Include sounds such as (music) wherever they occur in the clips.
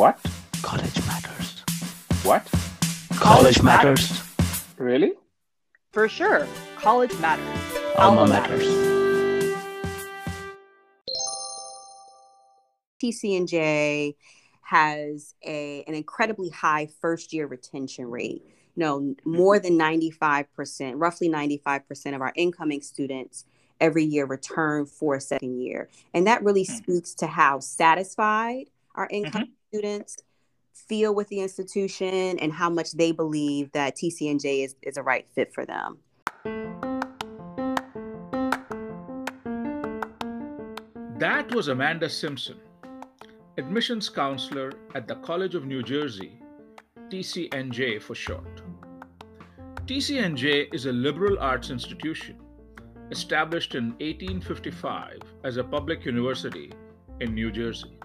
What? College matters. What? College matters. Really? For sure. College matters. Alma matters. TCNJ has a, an incredibly high first year retention rate. You know, more than 95%, roughly 95% of our incoming students every year return for a second year. And that really Mhm. speaks to how satisfied our incoming mm-hmm. students feel with the institution and how much they believe that TCNJ is, is a right fit for them. That was Amanda Simpson, admissions counselor at the College of New Jersey, TCNJ for short. TCNJ is a liberal arts institution established in 1855 as a public university in New Jersey.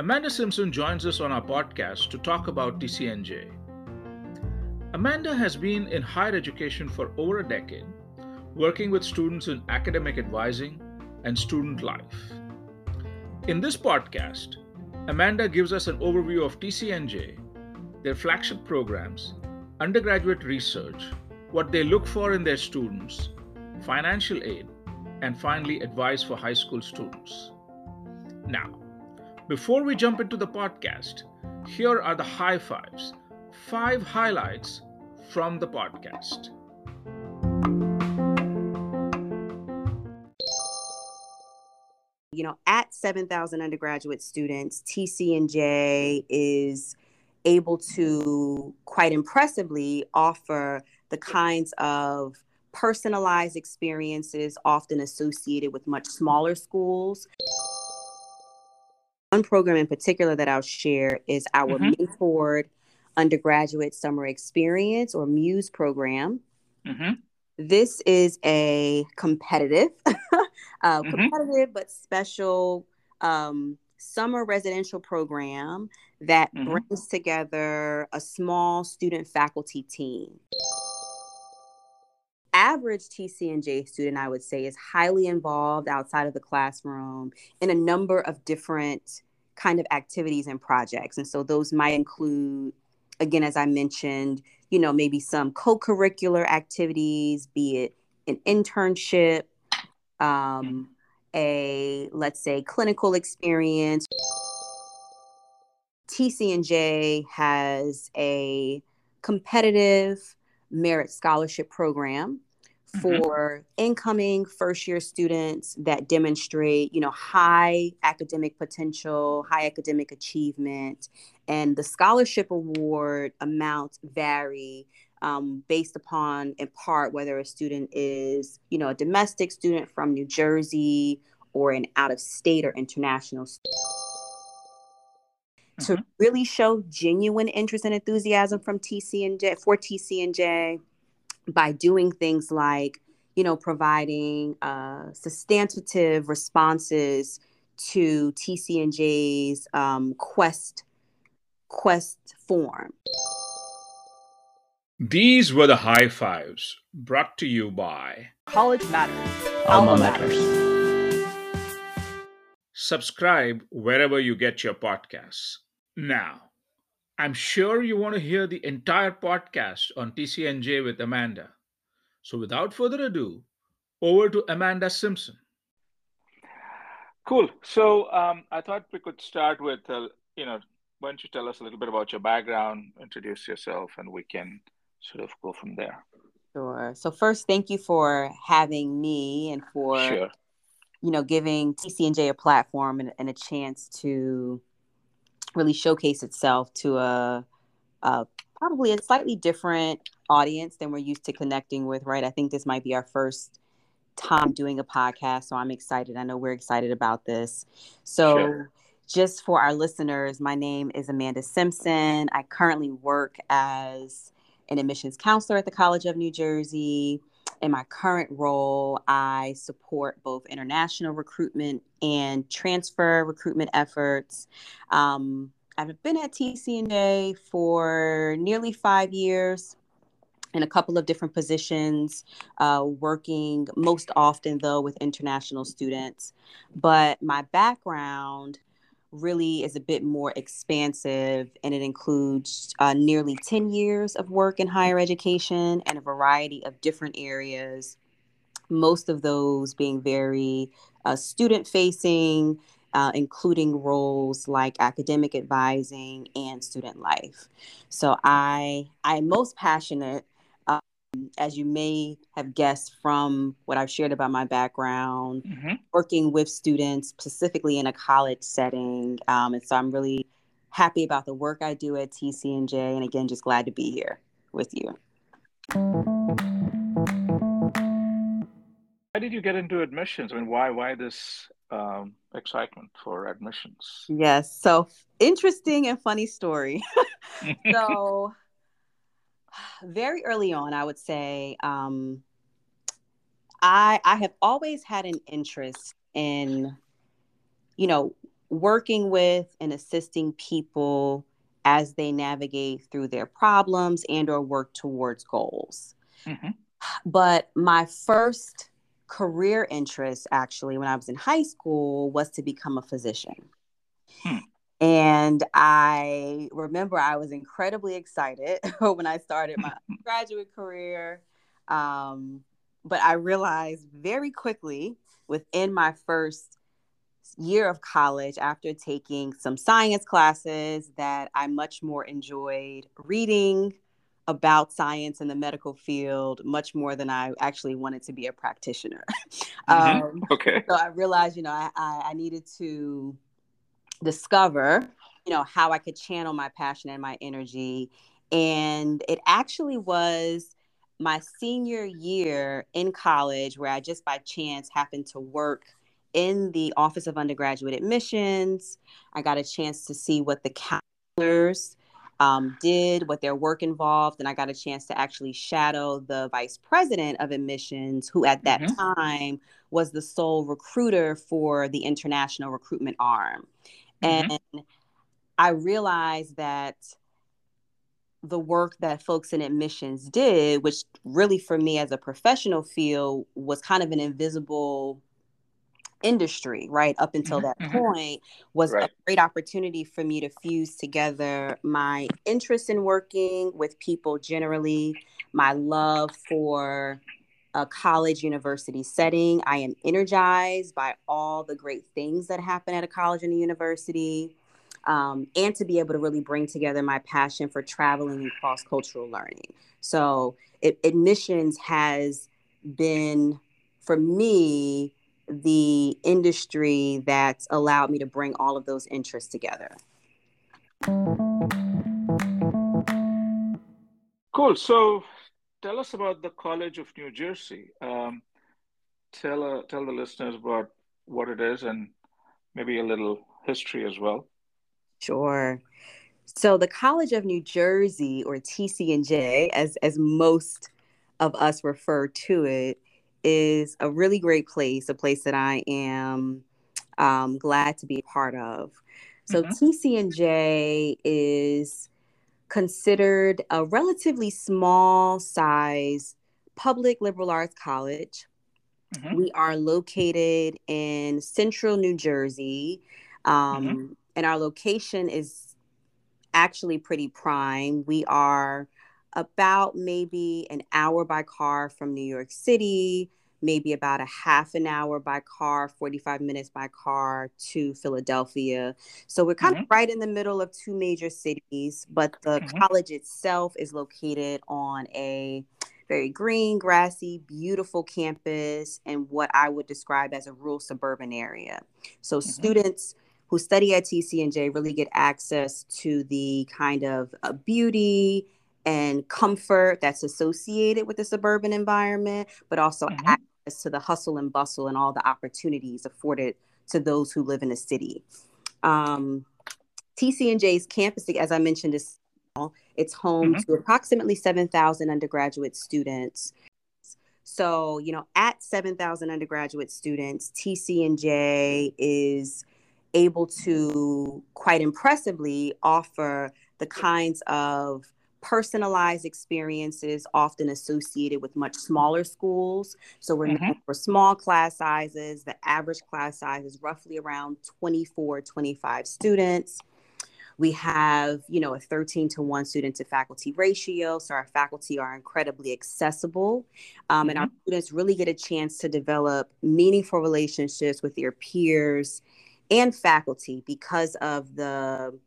Amanda Simpson joins us on our podcast to talk about TCNJ. Amanda has been in higher education for over a decade, working with students in academic advising and student life. In this podcast, Amanda gives us an overview of TCNJ, their flagship programs, undergraduate research, what they look for in their students, financial aid, and finally, advice for high school students. Now, before we jump into the podcast, here are the high fives, five highlights from the podcast. you know, at 7,000 undergraduate students, TCNJ is able to quite impressively offer the kinds of personalized experiences often associated with much smaller schools. One program in particular that I'll share is our Mhm. mentored undergraduate summer experience or MUSE program. Mm-hmm. This is a competitive, (laughs) uh, Mhm. competitive but special um, summer residential program that Mhm. brings together a small student faculty team. Average TCNJ student, I would say, is highly involved outside of the classroom in a number of different kind of activities and projects. And so those might include, again, as I mentioned, you know, maybe some co-curricular activities, be it an internship, um, a let's say clinical experience. TCNJ has a competitive merit scholarship program Mhm. for incoming first year students that demonstrate you know high academic potential high academic achievement and the scholarship award amounts vary um, based upon in part whether a student is you know a domestic student from new jersey or an out of state or international student to Mhm. really show genuine interest and enthusiasm from TCNJ for TCNJ by doing things like, you know, providing uh, substantive responses to TCNJ's um, Quest Quest form. These were the high fives brought to you by College matters. Alma matters. Subscribe wherever you get your podcasts. Now, I'm sure you want to hear the entire podcast on TCNJ with Amanda. So, without further ado, over to Amanda Simpson. Cool. So um, I thought we could start with, uh, you know, why don't you tell us a little bit about your background, introduce yourself, and we can sort of go from there. Sure. So first, thank you for having me and for Sure. you know, giving TCNJ a platform and, and a chance to really showcase itself to a, a probably a slightly different audience than we're used to connecting with, right? I think this might be our first time doing a podcast, so I'm excited. I know we're excited about this. So, Sure. just for our listeners, my name is Amanda Simpson. I currently work as an admissions counselor at the College of New Jersey. In my current role, I support both international recruitment and transfer recruitment efforts. Um, I've been at TCNJ for nearly five years in a couple of different positions, uh, working most often, though, with international students. But my background really is a bit more expansive and it includes uh, nearly 10 years of work in higher education and a variety of different areas, most of those being very uh, student facing, uh, including roles like academic advising and student life. So I I'm most passionate as you may have guessed from what I've shared about my background, mm-hmm. working with students specifically in a college setting. Um, and so I'm really happy about the work I do at TCNJ. And again, just glad to be here with you. How did you get into admissions? I mean, why why this um, excitement for admissions? Yes, so interesting and funny story. (laughs) so very early on, I would say, um, I I have always had an interest in, you know, working with and assisting people as they navigate through their problems and or work towards goals. Mm-hmm. But my first career interest actually when I was in high school was to become a physician. Hmm. And I remember I was incredibly excited (laughs) when I started my (laughs) graduate career. Um, but I realized very quickly within my first year of college, after taking some science classes, that I much more enjoyed reading about science in the medical field much more than I actually wanted to be a practitioner. (laughs) Mm-hmm. um, okay. So I realized, you know, I, I, I needed to discover you know how i could channel my passion and my energy. And it actually was my senior year in college where i just by chance happened to work in the office of undergraduate admissions. I got a chance to see what the counselors um, did what their work involved and i got a chance to actually shadow the vice president of admissions who at that mm-hmm. time was the sole recruiter for the international recruitment arm Mm-hmm. And I realized that the work that folks in admissions did, which really for me as a professional field was kind of an invisible industry, right? Up until mm-hmm. that mm-hmm. point, was right. a great opportunity for me to fuse together my interest in working with people generally, my love for a college university setting. I am energized by all the great things that happen at a college and a university. Um, and to be able to really bring together my passion for traveling and cross cultural learning. So, it, admissions has been, for me, the industry that's allowed me to bring all of those interests together. Cool. So, tell us about the College of New Jersey. Um, tell uh, tell the listeners about what it is and maybe a little history as well. Sure. So the College of New Jersey, or TCNJ, as as most of us refer to it, is a really great place. A place that I am um, glad to be a part of. So mm-hmm. TCNJ is considered a relatively small size public liberal arts college. Mm-hmm. We are located in central New Jersey, um, mm-hmm. and our location is actually pretty prime. We are about maybe an hour by car from New York City maybe about a half an hour by car, 45 minutes by car to Philadelphia. So we're kind mm-hmm. of right in the middle of two major cities, but the mm-hmm. college itself is located on a very green, grassy, beautiful campus in what I would describe as a rural suburban area. So mm-hmm. students who study at TCNJ really get access to the kind of uh, beauty and comfort that's associated with the suburban environment, but also mm-hmm to the hustle and bustle and all the opportunities afforded to those who live in the city. Um, TCNJ's campus, as I mentioned, is it's home mm-hmm. to approximately 7,000 undergraduate students. So, you know, at 7,000 undergraduate students, TCNJ is able to quite impressively offer the kinds of personalized experiences often associated with much smaller schools. So we're Mhm. for small class sizes. The average class size is roughly around 24, 25 students. We have, you know, a 13 to 1 student to faculty ratio. So our faculty are incredibly accessible. Um, And our students really get a chance to develop meaningful relationships with their peers and faculty because of the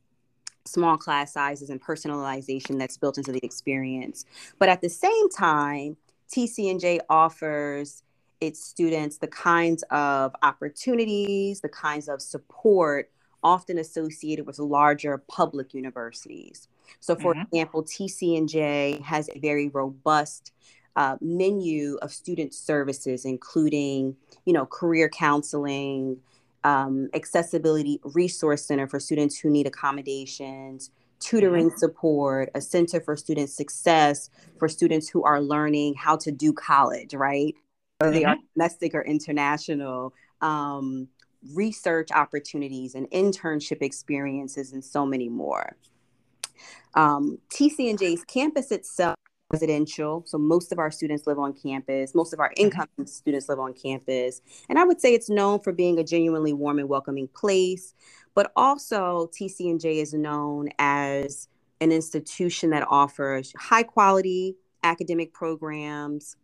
small class sizes and personalization that's built into the experience. But at the same time, TCNJ offers its students the kinds of opportunities, the kinds of support often associated with larger public universities. So, for Mhm. example, TCNJ has a very robust uh, menu of student services, including, you know, career counseling, um, accessibility resource center for students who need accommodations, tutoring support, a center for student success for students who are learning how to do college, right? Whether they are domestic or international, um, research opportunities and internship experiences, and so many more. Um, TCNJ's campus itself residential, so most of our students live on campus. Most of our mm-hmm. incoming students live on campus, and I would say it's known for being a genuinely warm and welcoming place. But also, TCNJ is known as an institution that offers high quality academic programs,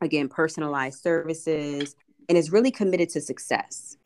again, personalized services, and is really committed to success.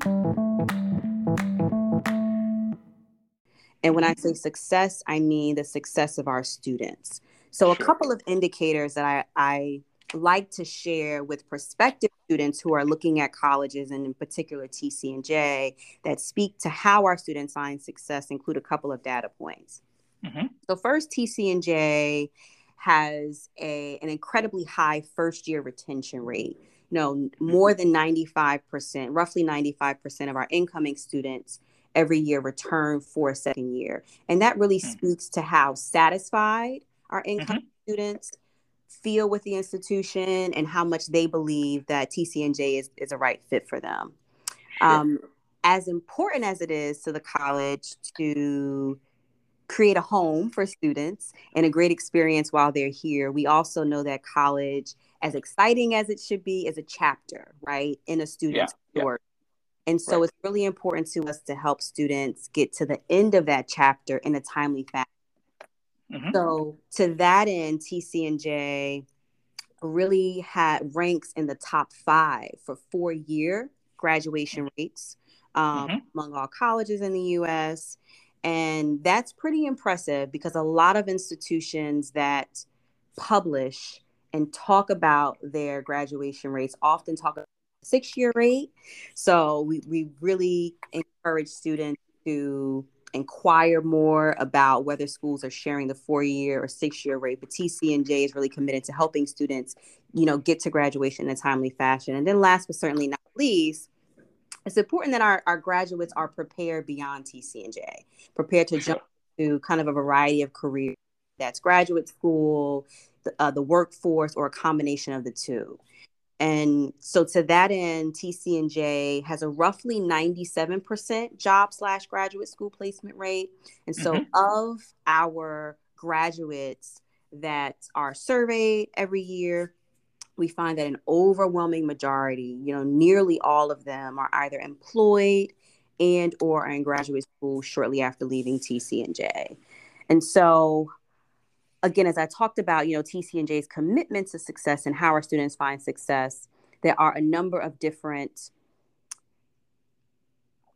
And when I say success, I mean the success of our students. So, a Sure. couple of indicators that I, I like to share with prospective students who are looking at colleges and in particular TCNJ that speak to how our students find success include a couple of data points. Mhm. So first TCNJ has a, an incredibly high first year retention rate. You know, more than 95%, roughly 95% of our incoming students every year return for a second year. And that really Mm. speaks to how satisfied our incoming students feel with the institution and how much they believe that TCNJ is, is a right fit for them. Sure. Um, as important as it is to the college to create a home for students and a great experience while they're here, we also know that college, as exciting as it should be, is a chapter, right, in a student's yeah. story. And so Right. it's really important to us to help students get to the end of that chapter in a timely fashion. Mhm. So to that end, TCNJ really had ranks in the top five for four year graduation rates um, Mhm. among all colleges in the U.S. And that's pretty impressive because a lot of institutions that publish and talk about their graduation rates often talk about six year rate. So we, we really encourage students to inquire more about whether schools are sharing the four year or six year rate. But TCNJ is really committed to helping students, you know, get to graduation in a timely fashion. And then last but certainly not least, it's important that our, our graduates are prepared beyond TCNJ, prepared to jump to kind of a variety of careers. That's graduate school, the, uh, the workforce, or a combination of the two. And so to that end, TCNJ has a roughly 97% job slash graduate school placement rate. And so Mhm. of our graduates that are surveyed every year, we find that an overwhelming majority, you know, nearly all of them are either employed and or are in graduate school shortly after leaving TCNJ. And so again, as I talked about, you know, TCNJ's commitment to success and how our students find success, there are a number of different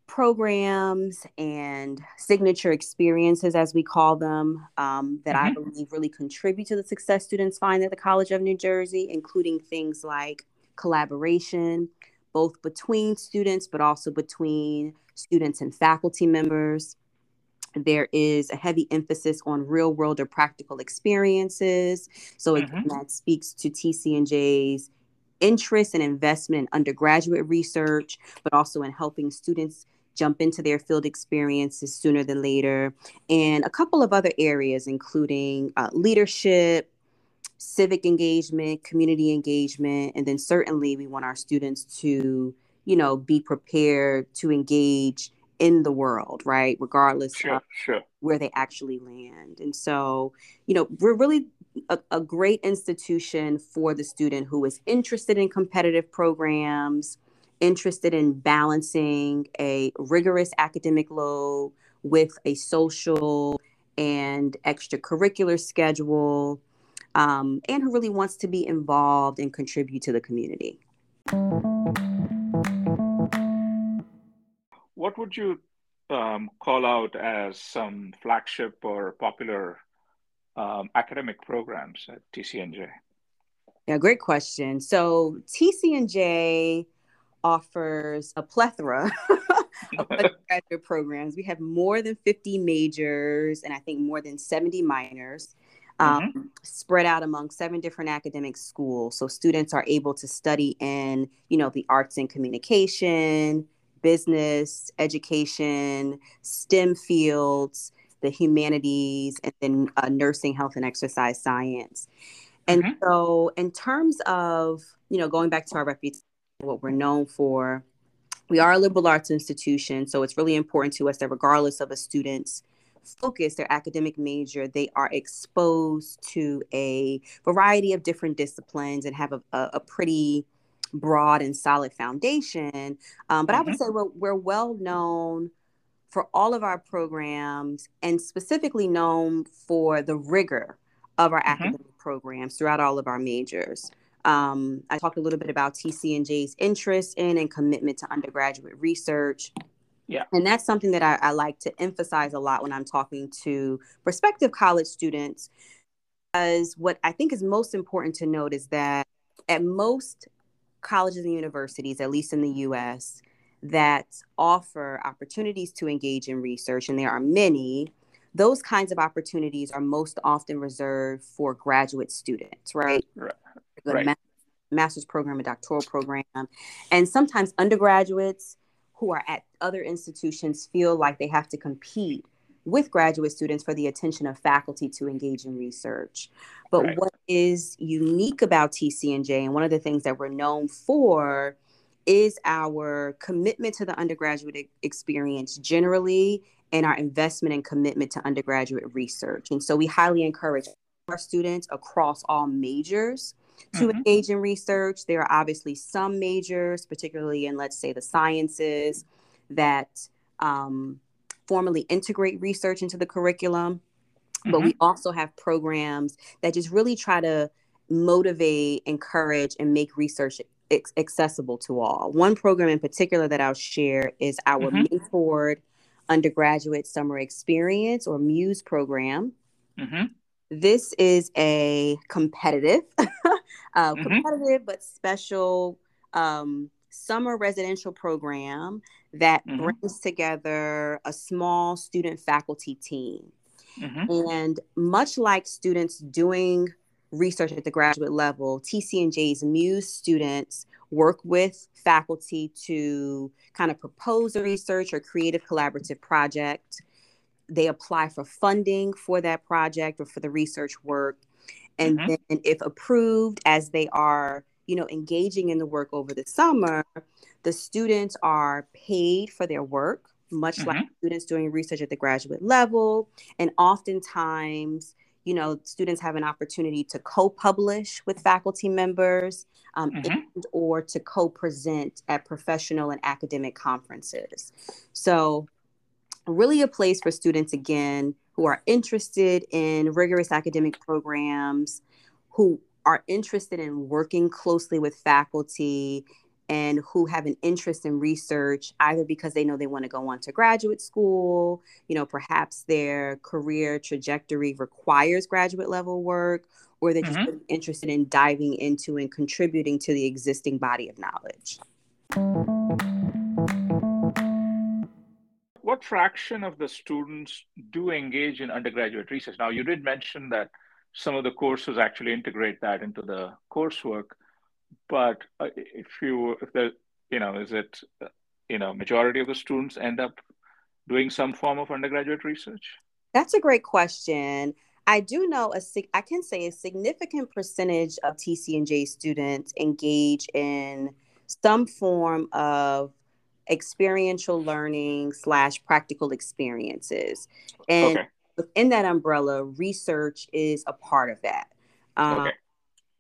programs and signature experiences, as we call them, um, that I believe really contribute to the success students find at the College of New Jersey, including things like collaboration, both between students, but also between students and faculty members. There is a heavy emphasis on real world or practical experiences. So, again, that speaks to TCNJ's interest and investment in undergraduate research, but also in helping students jump into their field experiences sooner than later. And a couple of other areas, including uh, leadership, civic engagement, community engagement, and then certainly we want our students to, you know, be prepared to engage in the world, right? Regardless Sure, of sure. where they actually land. And so, you know, we're really a, a great institution for the student who is interested in competitive programs, interested in balancing a rigorous academic load with a social and extracurricular schedule, um, and who really wants to be involved and contribute to the community. What would you um, call out as some flagship or popular um, academic programs at TCNJ? Yeah, great question. So TCNJ offers a plethora (laughs) of (laughs) undergraduate programs. We have more than 50 majors and I think more than 70 minors. Um, spread out among seven different academic schools so students are able to study in you know the arts and communication business education stem fields the humanities and then uh, nursing health and exercise science and Mhm. so in terms of you know going back to our reputation what we're known for we are a liberal arts institution so it's really important to us that regardless of a student's focus their academic major they are exposed to a variety of different disciplines and have a, a, a pretty broad and solid foundation um, but i would say we're, we're well known for all of our programs and specifically known for the rigor of our Mhm. academic programs throughout all of our majors um, I talked a little bit about TCNJ's interest in and commitment to undergraduate research. Yeah. And that's something that I, I like to emphasize a lot when I'm talking to prospective college students. Because what I think is most important to note is that at most colleges and universities, at least in the US, that offer opportunities to engage in research, and there are many, those kinds of opportunities are most often reserved for graduate students, right? Right. Right. ma- master's program, a doctoral program. And sometimes undergraduates who are at other institutions feel like they have to compete with graduate students for the attention of faculty to engage in research. But Right. what is unique about TCNJ, and one of the things that we're known for, is our commitment to the undergraduate experience generally and our investment and commitment to undergraduate research. And so we highly encourage our students across all majors to Mhm. engage in research. There are obviously some majors, particularly in, let's say, the sciences, that um, formally integrate research into the curriculum. But we also have programs that just really try to motivate, encourage, and make research accessible to all. One program in particular that I'll share is our Mhm. mentored undergraduate summer experience or MUSE program. Mhm. This is a competitive, (laughs) uh, Mhm. competitive but special um, summer residential program that Mhm. brings together a small student faculty team. Mhm. And much like students doing research at the graduate level, TCNJ's Muse students work with faculty to kind of propose a research or creative collaborative project. They apply for funding for that project or for the research work. And Mhm. then, if approved, as they are, you know, engaging in the work over the summer, the students are paid for their work, much like students doing research at the graduate level. And oftentimes, you know, students have an opportunity to co-publish with faculty members um, Mhm. and or to co-present at professional and academic conferences. So really a place for students again who are interested in rigorous academic programs, who are interested in working closely with faculty and who have an interest in research either because they know they want to go on to graduate school, you know, perhaps their career trajectory requires graduate level work or they're just Mhm. really interested in diving into and contributing to the existing body of knowledge. What fraction of the students do engage in undergraduate research? Now, you did mention that some of the courses actually integrate that into the coursework, but uh, if you, if the, you know, is it, you know, majority of the students end up doing some form of undergraduate research? That's a great question. I do know a I can say a significant percentage of TCNJ students engage in some form of experiential learning slash practical experiences. And Okay. Within that umbrella, research is a part of that. Um, Okay.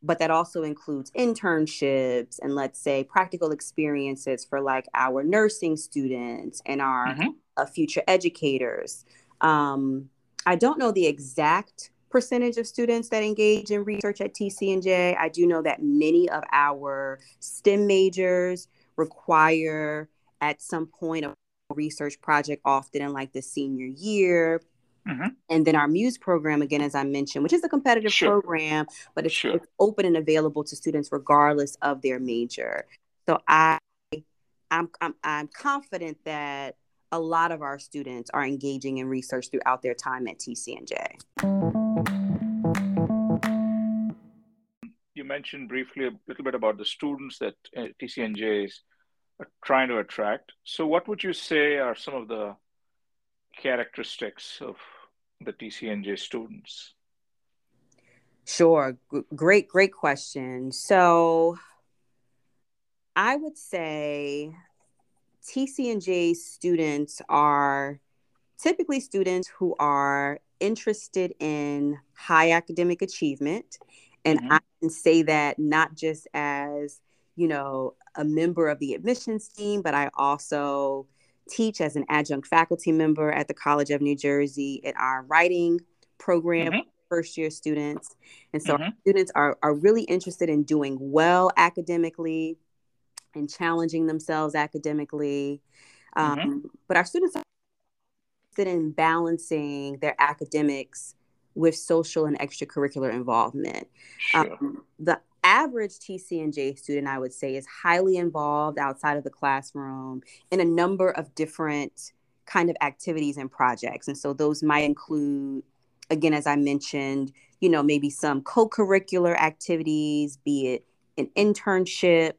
But that also includes internships and let's say practical experiences for like our nursing students and our Mhm. uh, future educators. Um, I don't know the exact percentage of students that engage in research at TCNJ. I do know that many of our STEM majors require at some point a research project, often in like the senior year. Mhm. And then our Muse program, again, as I mentioned, which is a competitive Sure. program, but it's, Sure. it's open and available to students regardless of their major. So I, I'm, I'm, I'm confident that a lot of our students are engaging in research throughout their time at TCNJ. You mentioned briefly a little bit about the students that uh, TCNJ is uh, trying to attract. So, what would you say are some of the characteristics of the TCNJ students? Sure. G- great, great question. So I would say TCNJ students are typically students who are interested in high academic achievement. And Mhm. I can say that not just as, you know, a member of the admissions team, but I also teach as an adjunct faculty member at the College of New Jersey in our writing program Mhm. first year students. And so our Mhm. students are, are really interested in doing well academically and challenging themselves academically. Um, Mhm. But our students are interested in balancing their academics with social and extracurricular involvement. Sure. Um, the average TCNJ student, I would say, is highly involved outside of the classroom in a number of different kind of activities and projects. And so those might include, again, as I mentioned, you know, maybe some co-curricular activities, be it an internship,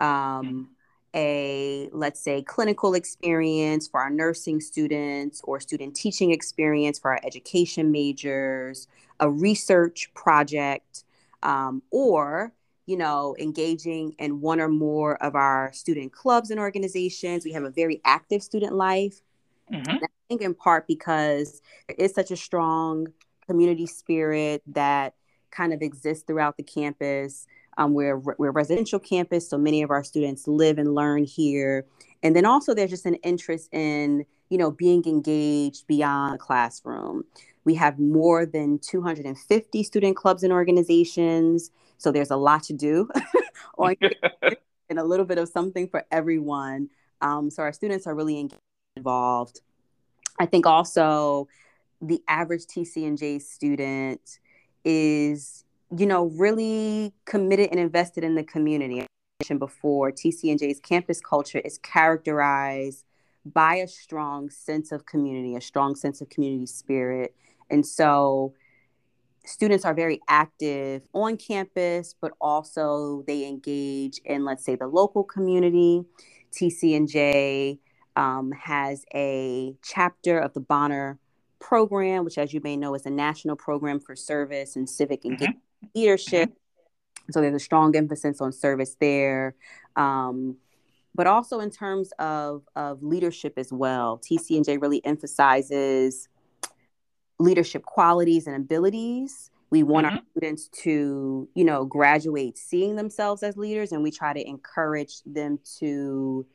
um, a let's say clinical experience for our nursing students or student teaching experience for our education majors, a research project, um, or you know engaging in one or more of our student clubs and organizations. We have a very active student life. Mhm. I think in part because there is such a strong community spirit that kind of exists throughout the campus. Um, we're we're a residential campus, so many of our students live and learn here. And then also there's just an interest in you know being engaged beyond the classroom. We have more than 250 student clubs and organizations, so there's a lot to do (laughs) on (laughs) and a little bit of something for everyone. Um, so our students are really engaged involved. I think also the average TCNJ student is, you know, really committed and invested in the community. I mentioned before, TCNJ's campus culture is characterized by a strong sense of community, a strong sense of community spirit. And so students are very active on campus, but also they engage in, let's say, the local community. TCNJ um, has a chapter of the Bonner program, which, as you may know, is a national program for service and civic engagement leadership. So there's a strong emphasis on service there. Um, but also in terms of, of leadership as well, TCNJ really emphasizes leadership qualities and abilities. We want our mm-hmm. students to, you know, graduate seeing themselves as leaders, and we try to encourage them to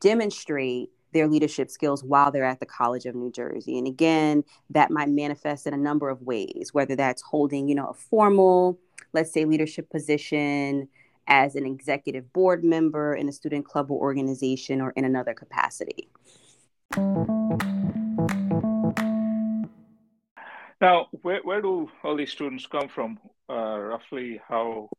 demonstrate their leadership skills while they're at the College of New Jersey. And again, that might manifest in a number of ways, whether that's holding, you know, a formal, let's say, leadership position as an executive board member in a student club or organization or in another capacity. Now, where, where do all these students come from? Uh, roughly, how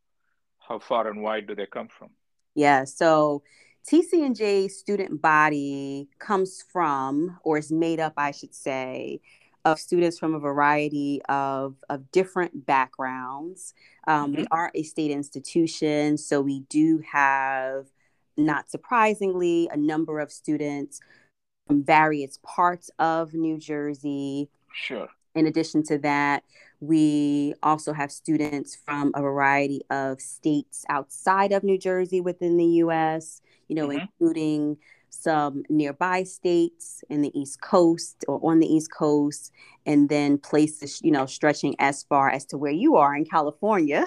how far and wide do they come from? Yeah, so TCNJ student body comes from, or is made up, I should say, of students from a variety of, of different backgrounds. Um, We are a state institution, so we do have, not surprisingly, a number of students from various parts of New Jersey. Sure. In addition to that, we also have students from a variety of states outside of New Jersey within the US, you know, Mhm. including some nearby states in the East Coast or on the East Coast, and then places, you know, stretching as far as to where you are in California.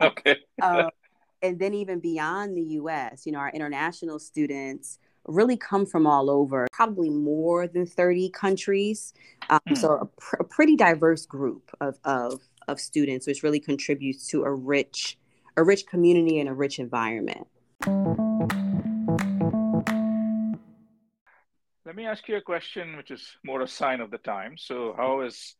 okay. uh, (laughs) and then even beyond the US, you know, our international students really come from all over, probably more than 30 countries. Um, Hmm. So a, pr- a pretty diverse group of, of, of students, which really contributes to a rich, a rich community and a rich environment. Let me ask you a question, which is more a sign of the time. So, how has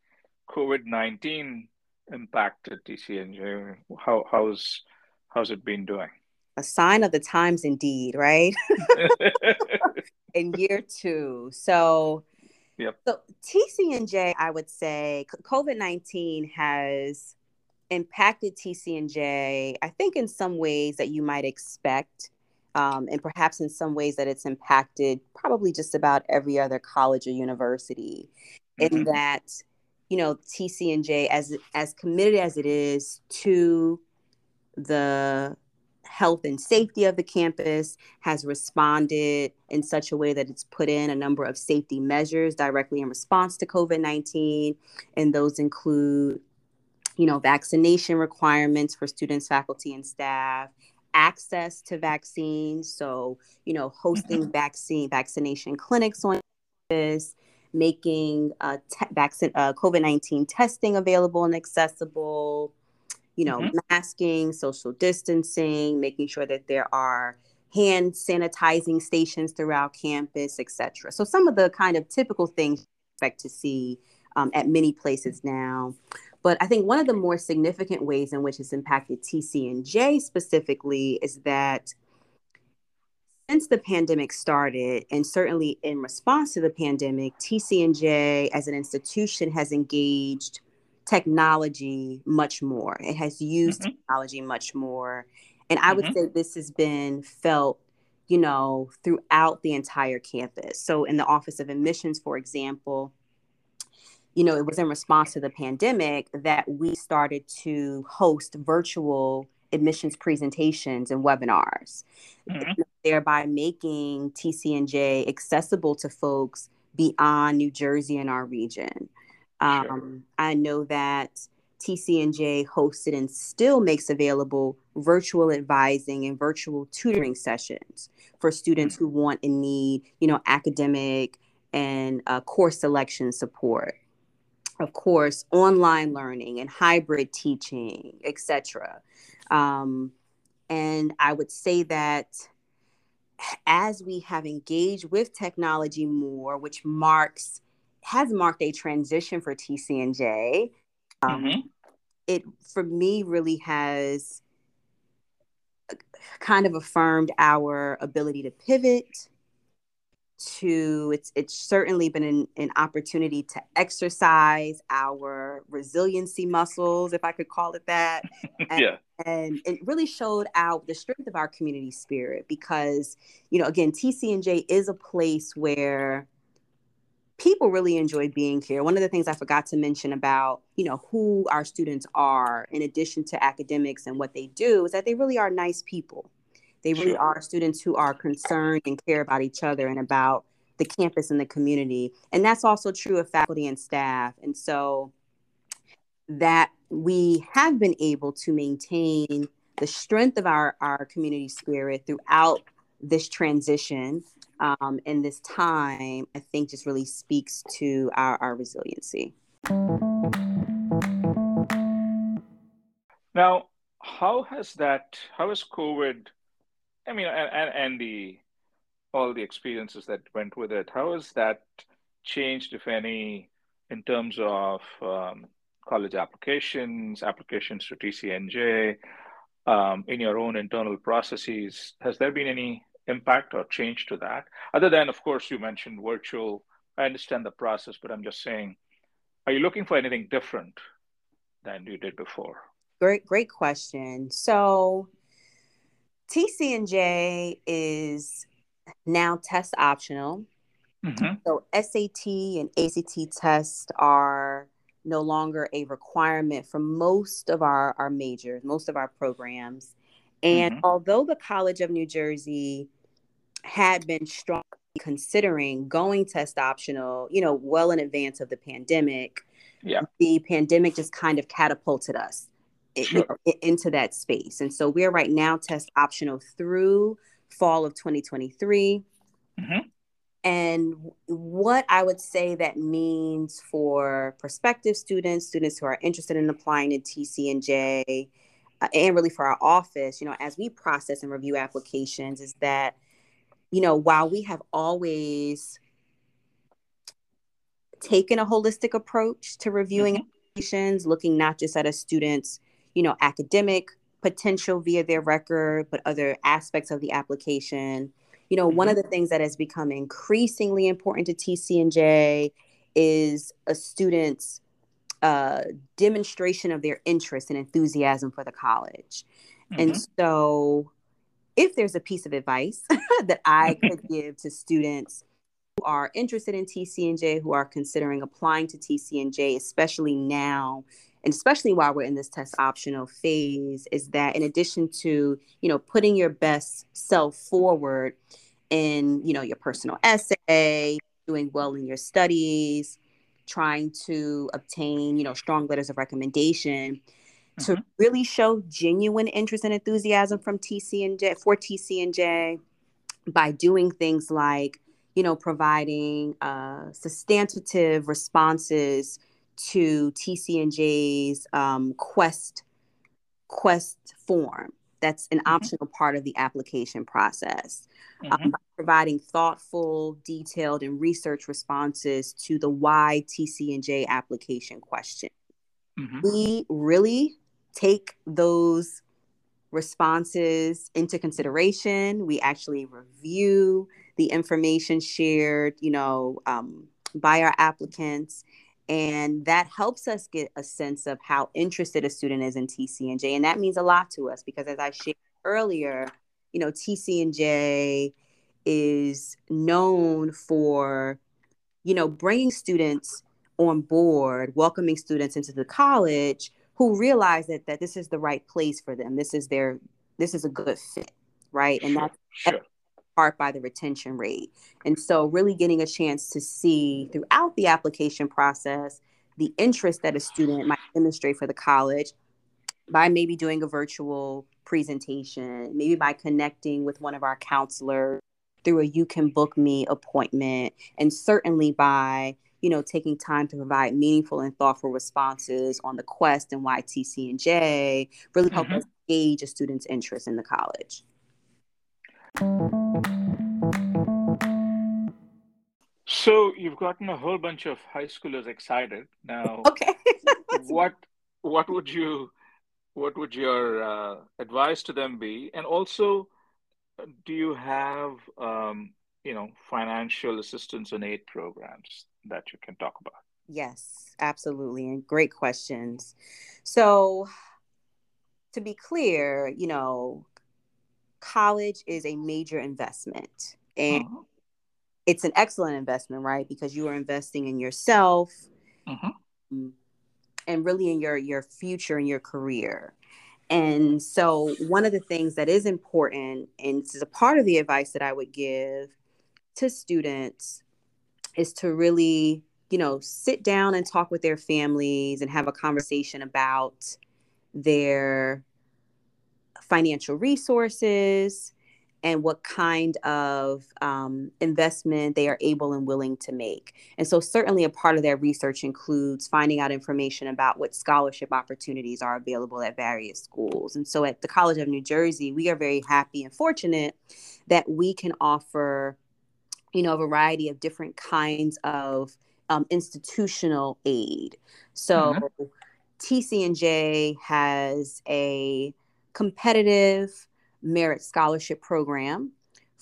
COVID nineteen impacted TCNJ? How how's how's it been doing? A sign of the times, indeed, right? (laughs) in year two. So, Yep. so TCNJ, I would say COVID 19 has impacted TCNJ, I think, in some ways that you might expect. Um, and perhaps in some ways that it's impacted probably just about every other college or university, in Mhm. that, you know, TCNJ, as as committed as it is to the health and safety of the campus has responded in such a way that it's put in a number of safety measures directly in response to COVID-19 and those include you know vaccination requirements for students faculty and staff access to vaccines. So you know hosting vaccine vaccination clinics on campus making uh, te- vaccine uh, covid-19 testing available and accessible you know, Mhm. masking, social distancing, making sure that there are hand sanitizing stations throughout campus, etc. So some of the kind of typical things you expect to see um, at many places now. But I think one of the more significant ways in which it's impacted TCNJ specifically is that since the pandemic started, and certainly in response to the pandemic, TCNJ as an institution has engaged technology much more. It has used Mhm. technology much more. And I would Mhm. say this has been felt, you know, throughout the entire campus. So in the Office of Admissions, for example, you know, it was in response to the pandemic that we started to host virtual admissions presentations and webinars, Mhm. thereby making TCNJ accessible to folks beyond New Jersey and our region. Sure. Um, I know that TCNJ hosted and still makes available virtual advising and virtual tutoring sessions for students who want and need, you know, academic and uh, course selection support. Of course, online learning and hybrid teaching, etc. Um, and I would say that as we have engaged with technology more, which marks has marked a transition for TCNJ. Um, Mhm. It for me really has kind of affirmed our ability to pivot. To it's it's certainly been an, an opportunity to exercise our resiliency muscles, if I could call it that, (laughs) and, Yeah. and it really showed out the strength of our community spirit because you know again tcnj is a place where people really enjoy being here. One of the things i forgot to mention about you know who our students are in addition to academics and what they do is that they really are nice people. They really Sure. are students who are concerned and care about each other and about the campus and the community. And that's also true of faculty and staff. And so that we have been able to maintain the strength of our, our community spirit throughout this transition um, and this time, I think just really speaks to our, our resiliency. Now, how has that? How has COVID? I mean, and, and and the all the experiences that went with it. How has that changed, if any, in terms of um, college applications, applications to TCNJ, um, in your own internal processes? Has there been any impact or change to that? Other than, of course, you mentioned virtual. I understand the process, but I'm just saying, are you looking for anything different than you did before? Great, great question. So TCNJ is now test optional. Mhm. So SAT and ACT tests are no longer a requirement for most of our, our majors, most of our programs. And Mhm. although the College of New Jersey had been strongly considering going test optional, you know, well in advance of the pandemic. Yeah. The pandemic just kind of catapulted us Sure. into that space. And so we're right now test optional through fall of 2023. Mhm. And what I would say that means for prospective students, students who are interested in applying to TCNJ, uh, and really for our office, you know, as we process and review applications, is that, you know, while we have always taken a holistic approach to reviewing Mhm. applications, looking not just at a student's, you know, academic potential via their record, but other aspects of the application. You know, one of the things that has become increasingly important to TCNJ is a student's uh, demonstration of their interest and enthusiasm for the college. And Mhm. so, if there's a piece of advice (laughs) that I mm-hmm. could give to students who are interested in TCNJ, who are considering applying to TCNJ, especially now, and especially while we're in this test optional phase, is that in addition to you know putting your best self forward in you know your personal essay, doing well in your studies, trying to obtain you know strong letters of recommendation to really show genuine interest and enthusiasm from TCNJ for TCNJ by doing things like, you know, providing uh, substantive responses to TCNJ's um, Quest Quest form. That's an Mhm. optional part of the application process. Mhm. Um, providing thoughtful, detailed, and research responses to the why TCNJ application question Mhm. we really take those responses into consideration. We actually review the information shared, you know, um, by our applicants. And that helps us get a sense of how interested a student is in TCNJ. And that means a lot to us because, as I shared earlier, you know, TCNJ is known for, you know, bringing students on board, welcoming students into the college who realize that that this is the right place for them. This is their this is a good fit, right? And that's Sure. part by the retention rate. And so really getting a chance to see throughout the application process the interest that a student might demonstrate for the college by maybe doing a virtual presentation, maybe by connecting with one of our counselors through a you can book me appointment, and certainly by you know taking time to provide meaningful and thoughtful responses on the quest and why TCNJ really help Mhm. us gauge a student's interest in the college. So you've gotten a whole bunch of high schoolers excited. Now, Okay. (laughs) what what would you what would your uh, advice to them be? And also, do you have um, you know financial assistance and aid programs that you can talk about? Yes, absolutely. And great questions. So, to be clear, you know, college is a major investment and Mhm. it's an excellent investment, right? Because you are investing in yourself Mhm. um, and really in your your future and your career. And so one of the things that is important and this is a part of the advice that I would give to students is to really, you know, sit down and talk with their families and have a conversation about their financial resources and what kind of um, investment they are able and willing to make. And so, certainly, a part of their research includes finding out information about what scholarship opportunities are available at various schools. And so, at the College of New Jersey, we are very happy and fortunate that we can offer, you know, a variety of different kinds of um, institutional aid. So, TCNJ has a competitive merit scholarship program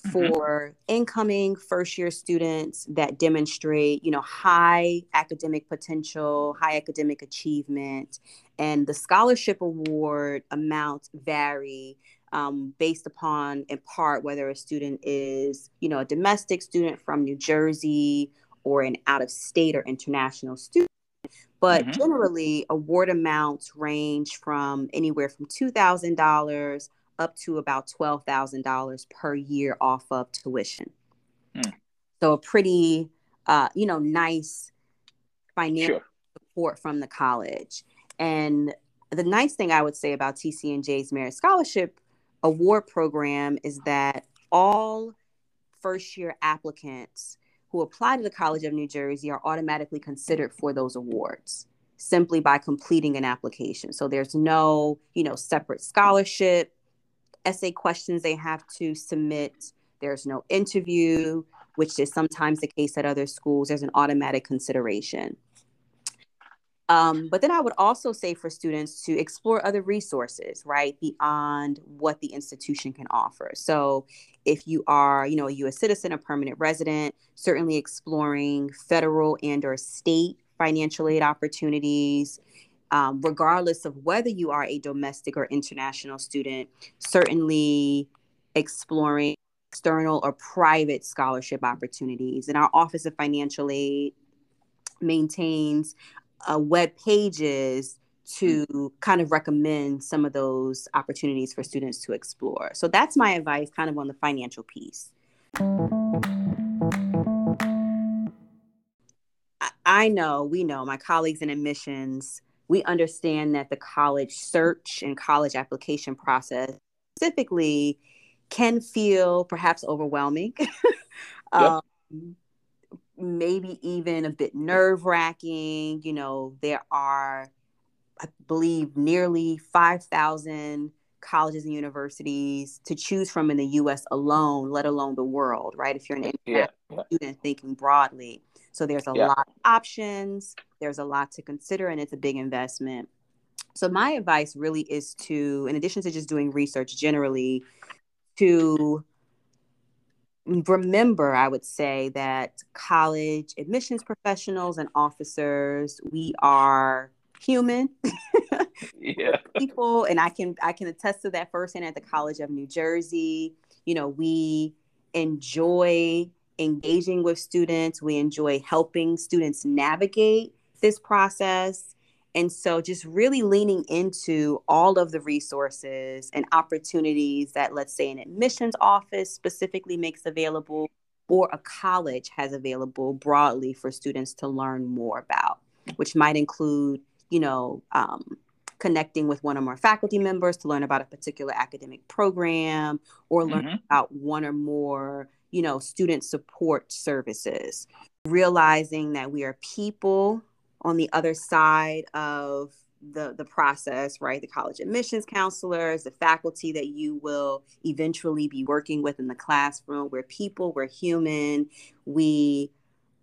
Mhm. for incoming first year students that demonstrate you know high academic potential high academic achievement and the scholarship award amounts vary um, based upon in part whether a student is you know a domestic student from new jersey or an out of state or international student but Mhm. generally award amounts range from anywhere from $2000 up to about $12,000 per year off of tuition. Hmm. So a pretty, uh, you know, nice financial Sure. support from the college. And the nice thing I would say about TCNJ's Merit Scholarship Award Program is that all first year applicants who apply to the College of New Jersey are automatically considered for those awards simply by completing an application. So there's no, you know, separate scholarship, essay questions they have to submit. There's no interview, which is sometimes the case at other schools. There's an automatic consideration. Um, but then I would also say for students to explore other resources, right, beyond what the institution can offer. So if you are, you know, a U.S. citizen, a permanent resident, certainly exploring federal and or state financial aid opportunities, um, regardless of whether you are a domestic or international student, certainly exploring external or private scholarship opportunities. And our Office of Financial Aid maintains uh, web pages to kind of recommend some of those opportunities for students to explore. So that's my advice kind of on the financial piece. I- I know, we know, my colleagues in admissions, we understand that the college search and college application process specifically can feel perhaps overwhelming. (laughs) um, maybe even a bit nerve wracking. You know, there are, I believe, nearly 5,000 colleges and universities to choose from in the US alone, let alone the world, right? If you're an Yeah. international student thinking broadly. So there's a Yeah. lot of options, there's a lot to consider, and it's a big investment. So my advice really is to, in addition to just doing research generally, to remember, I would say that college admissions professionals and officers, we are human (laughs) Yeah. (laughs) people, and I can I can attest to that firsthand at the College of New Jersey. You know, we enjoy engaging with students. We enjoy helping students navigate this process. And so, just really leaning into all of the resources and opportunities that, let's say, an admissions office specifically makes available, or a college has available broadly for students to learn more about, which might include, you know, um, connecting with one or more faculty members to learn about a particular academic program, or learn Mhm. about one or more, you know, student support services. Realizing that we are people on the other side of the the process right? The college admissions counselors the faculty that you will eventually be working with in the classroom. We're people we're human. We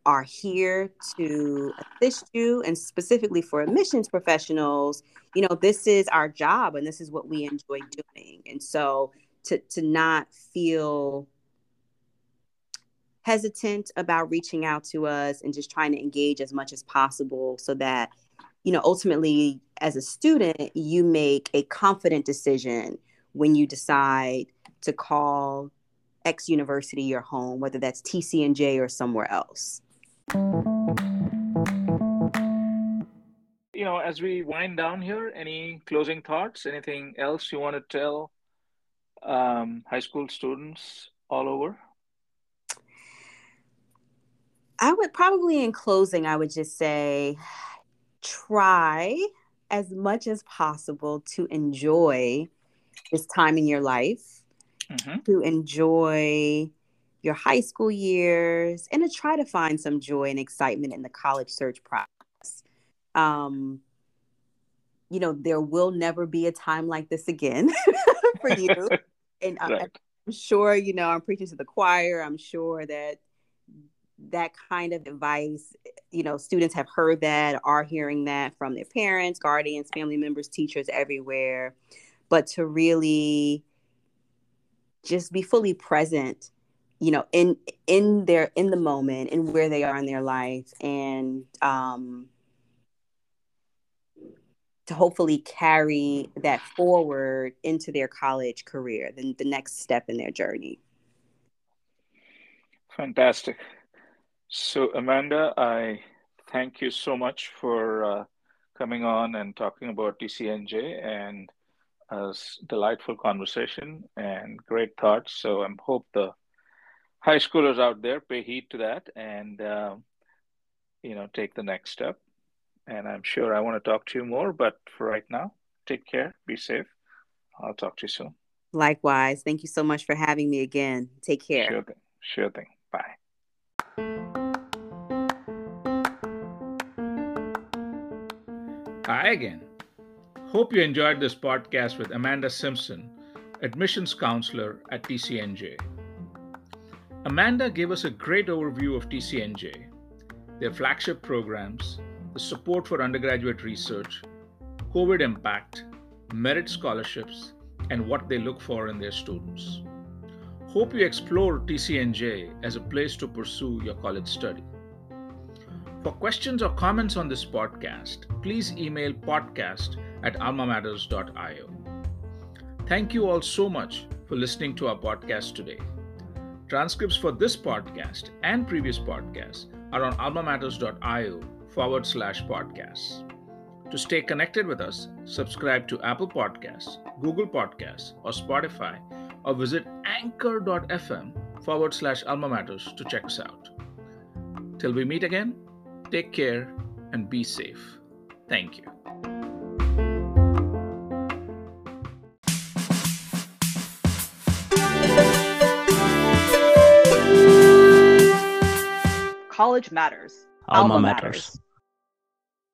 are here to assist you and specifically for admissions professionals. You know this is our job and this is what we enjoy doing. And so to to not feel hesitant about reaching out to us and just trying to engage as much as possible so that you know ultimately as a student you make a confident decision when you decide to call x university your home whether that's tcnj or somewhere else You know, as we wind down here, any closing thoughts? Anything else you want to tell um, high school students all over? I would probably, in closing, I would just say try as much as possible to enjoy this time in your life, hmm to enjoy your high school years, and to try to find some joy and excitement in the college search process. Um, you know, there will never be a time like this again (laughs) for you. (laughs) And Right. I'm sure, you know, I'm preaching to the choir. I'm sure that that kind of advice, you know, students have heard that, are hearing that from their parents, guardians, family members, teachers everywhere. But to really just be fully present, you know, in in their in the moment and where they are in their life and um to hopefully carry that forward into their college career, then the next step in their journey. Fantastic. So, Amanda, I thank you so much for uh, coming on and talking about TCNJ. And a delightful conversation and great thoughts. So I hope the high schoolers out there pay heed to that and uh, you know take the next step. And I'm sure I want to talk to you more, but for right now, take care, be safe. I'll talk to you soon. Likewise. Thank you so much for having me again. Take care. Sure thing. Sure thing. Bye. Hi again. Hope you enjoyed this podcast with Amanda Simpson, admissions counselor at TCNJ. Amanda gave us a great overview of TCNJ, their flagship programs, the support for undergraduate research, COVID impact, merit scholarships, and what they look for in their students. Hope you explore TCNJ as a place to pursue your college study. For questions or comments on this podcast, please email podcast at almamatters.io. Thank you all so much for listening to our podcast today. Transcripts for this podcast and previous podcasts are on almamatters.io forward slash podcasts. To stay connected with us, subscribe to Apple Podcasts, Google Podcasts, or Spotify, or visit anchor.fm forward slash alma matters to check us out. Till we meet again, take care and be safe. Thank you. College matters. Alma, matters.